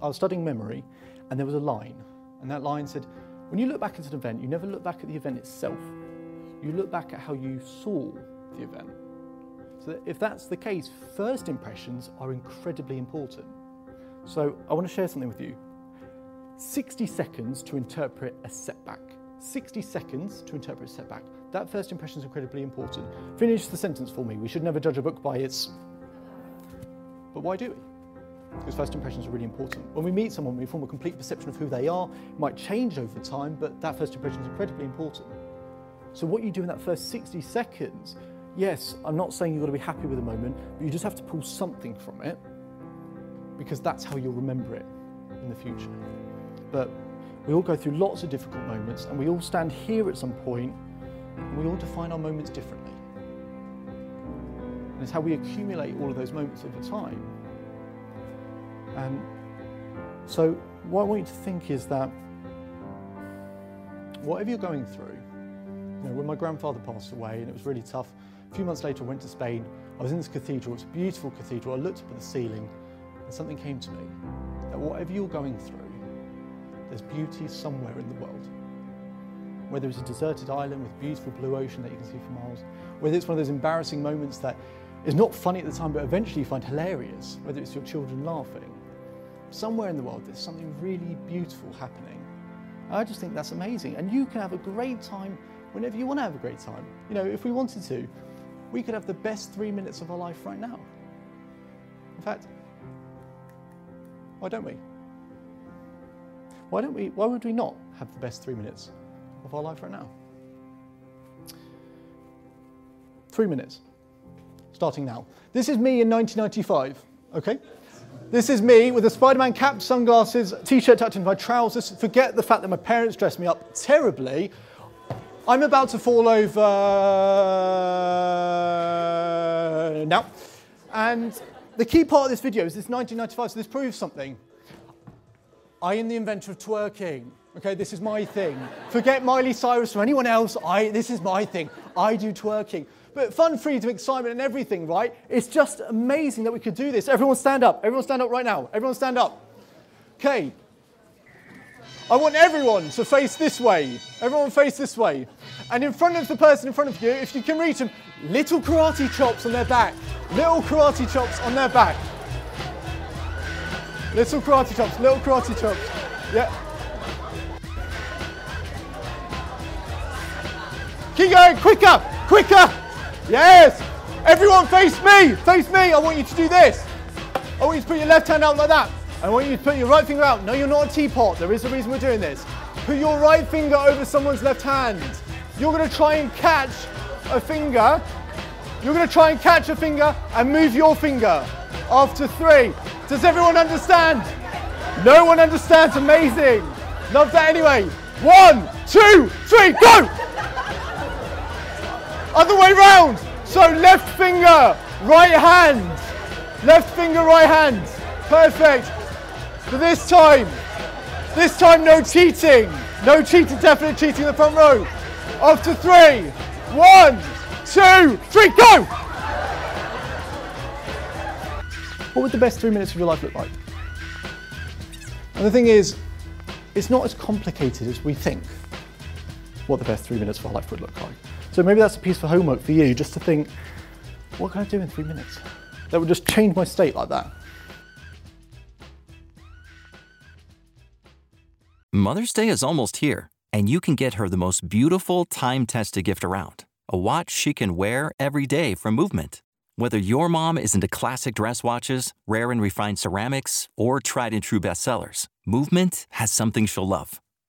I was studying memory, and there was a line, and that line said, when you look back at an event, you never look back at the event itself. You look back at how you saw the event. So if that's the case, first impressions are incredibly important. So I want to share something with you. 60 seconds to interpret a setback. 60 seconds to interpret a setback. That first impression is incredibly important. Finish the sentence for me. We should never judge a book by its. But why do we? Because first impressions are really important. When we meet someone, we form a complete perception of who they are. It might change over time, but that first impression is incredibly important. So, what you do in that first 60 seconds, yes, I'm not saying you've got to be happy with a moment, but you just have to pull something from it because that's how you'll remember it in the future. But we all go through lots of difficult moments, and we all stand here at some point, and we all define our moments differently. And it's how we accumulate all of those moments over time and so, what I want you to think is that whatever you're going through, you know, when my grandfather passed away and it was really tough, a few months later I went to Spain. I was in this cathedral, it's a beautiful cathedral. I looked up at the ceiling and something came to me that whatever you're going through, there's beauty somewhere in the world. Whether it's a deserted island with beautiful blue ocean that you can see for miles, whether it's one of those embarrassing moments that is not funny at the time but eventually you find hilarious, whether it's your children laughing, somewhere in the world there's something really beautiful happening. I just think that's amazing. And you can have a great time whenever you want to have a great time. You know, if we wanted to, we could have the best three minutes of our life right now. In fact, why don't we? Why don't we? Why would we not have the best three minutes of our life right now? Three minutes, starting now. This is me in 1995, okay? This is me with a Spider-Man cap, sunglasses, t-shirt tucked into my trousers. Forget the fact that my parents dressed me up terribly. I'm about to fall over now. And the key part of this video is this 1995, so this proves something. I am the inventor of twerking. Okay, this is my thing. Forget Miley Cyrus or anyone else. I, this is my thing. I do twerking. But fun, freedom, excitement, and everything, right? It's just amazing that we could do this. Everyone stand up. Everyone stand up right now. Everyone stand up. Okay. I want everyone to face this way. Everyone face this way. And in front of the person in front of you, if you can reach them, little karate chops on their back. Little karate chops on their back. Little karate chops, little karate chops. Yeah. Keep going, quicker, quicker. Yes! Everyone face me! Face me! I want you to do this. I want you to put your left hand out like that. I want you to put your right finger out. No, you're not a teapot. There is a reason we're doing this. Put your right finger over someone's left hand. You're going to try and catch a finger. You're going to try and catch a finger and move your finger. After three. Does everyone understand? No one understands. Amazing. Love that anyway. One, two, three, go! Other way round. So left finger, right hand. Left finger, right hand. Perfect. For this time, this time no cheating. No cheating, definite cheating in the front row. Off to three. One, two, three, go! What would the best three minutes of your life look like? And the thing is, it's not as complicated as we think what the best three minutes of our life would look like. So maybe that's a piece for homework for you, just to think, what can I do in three minutes? That would just change my state like that. Mother's Day is almost here, and you can get her the most beautiful time tested gift around a watch she can wear every day from Movement. Whether your mom is into classic dress watches, rare and refined ceramics, or tried and true bestsellers, Movement has something she'll love.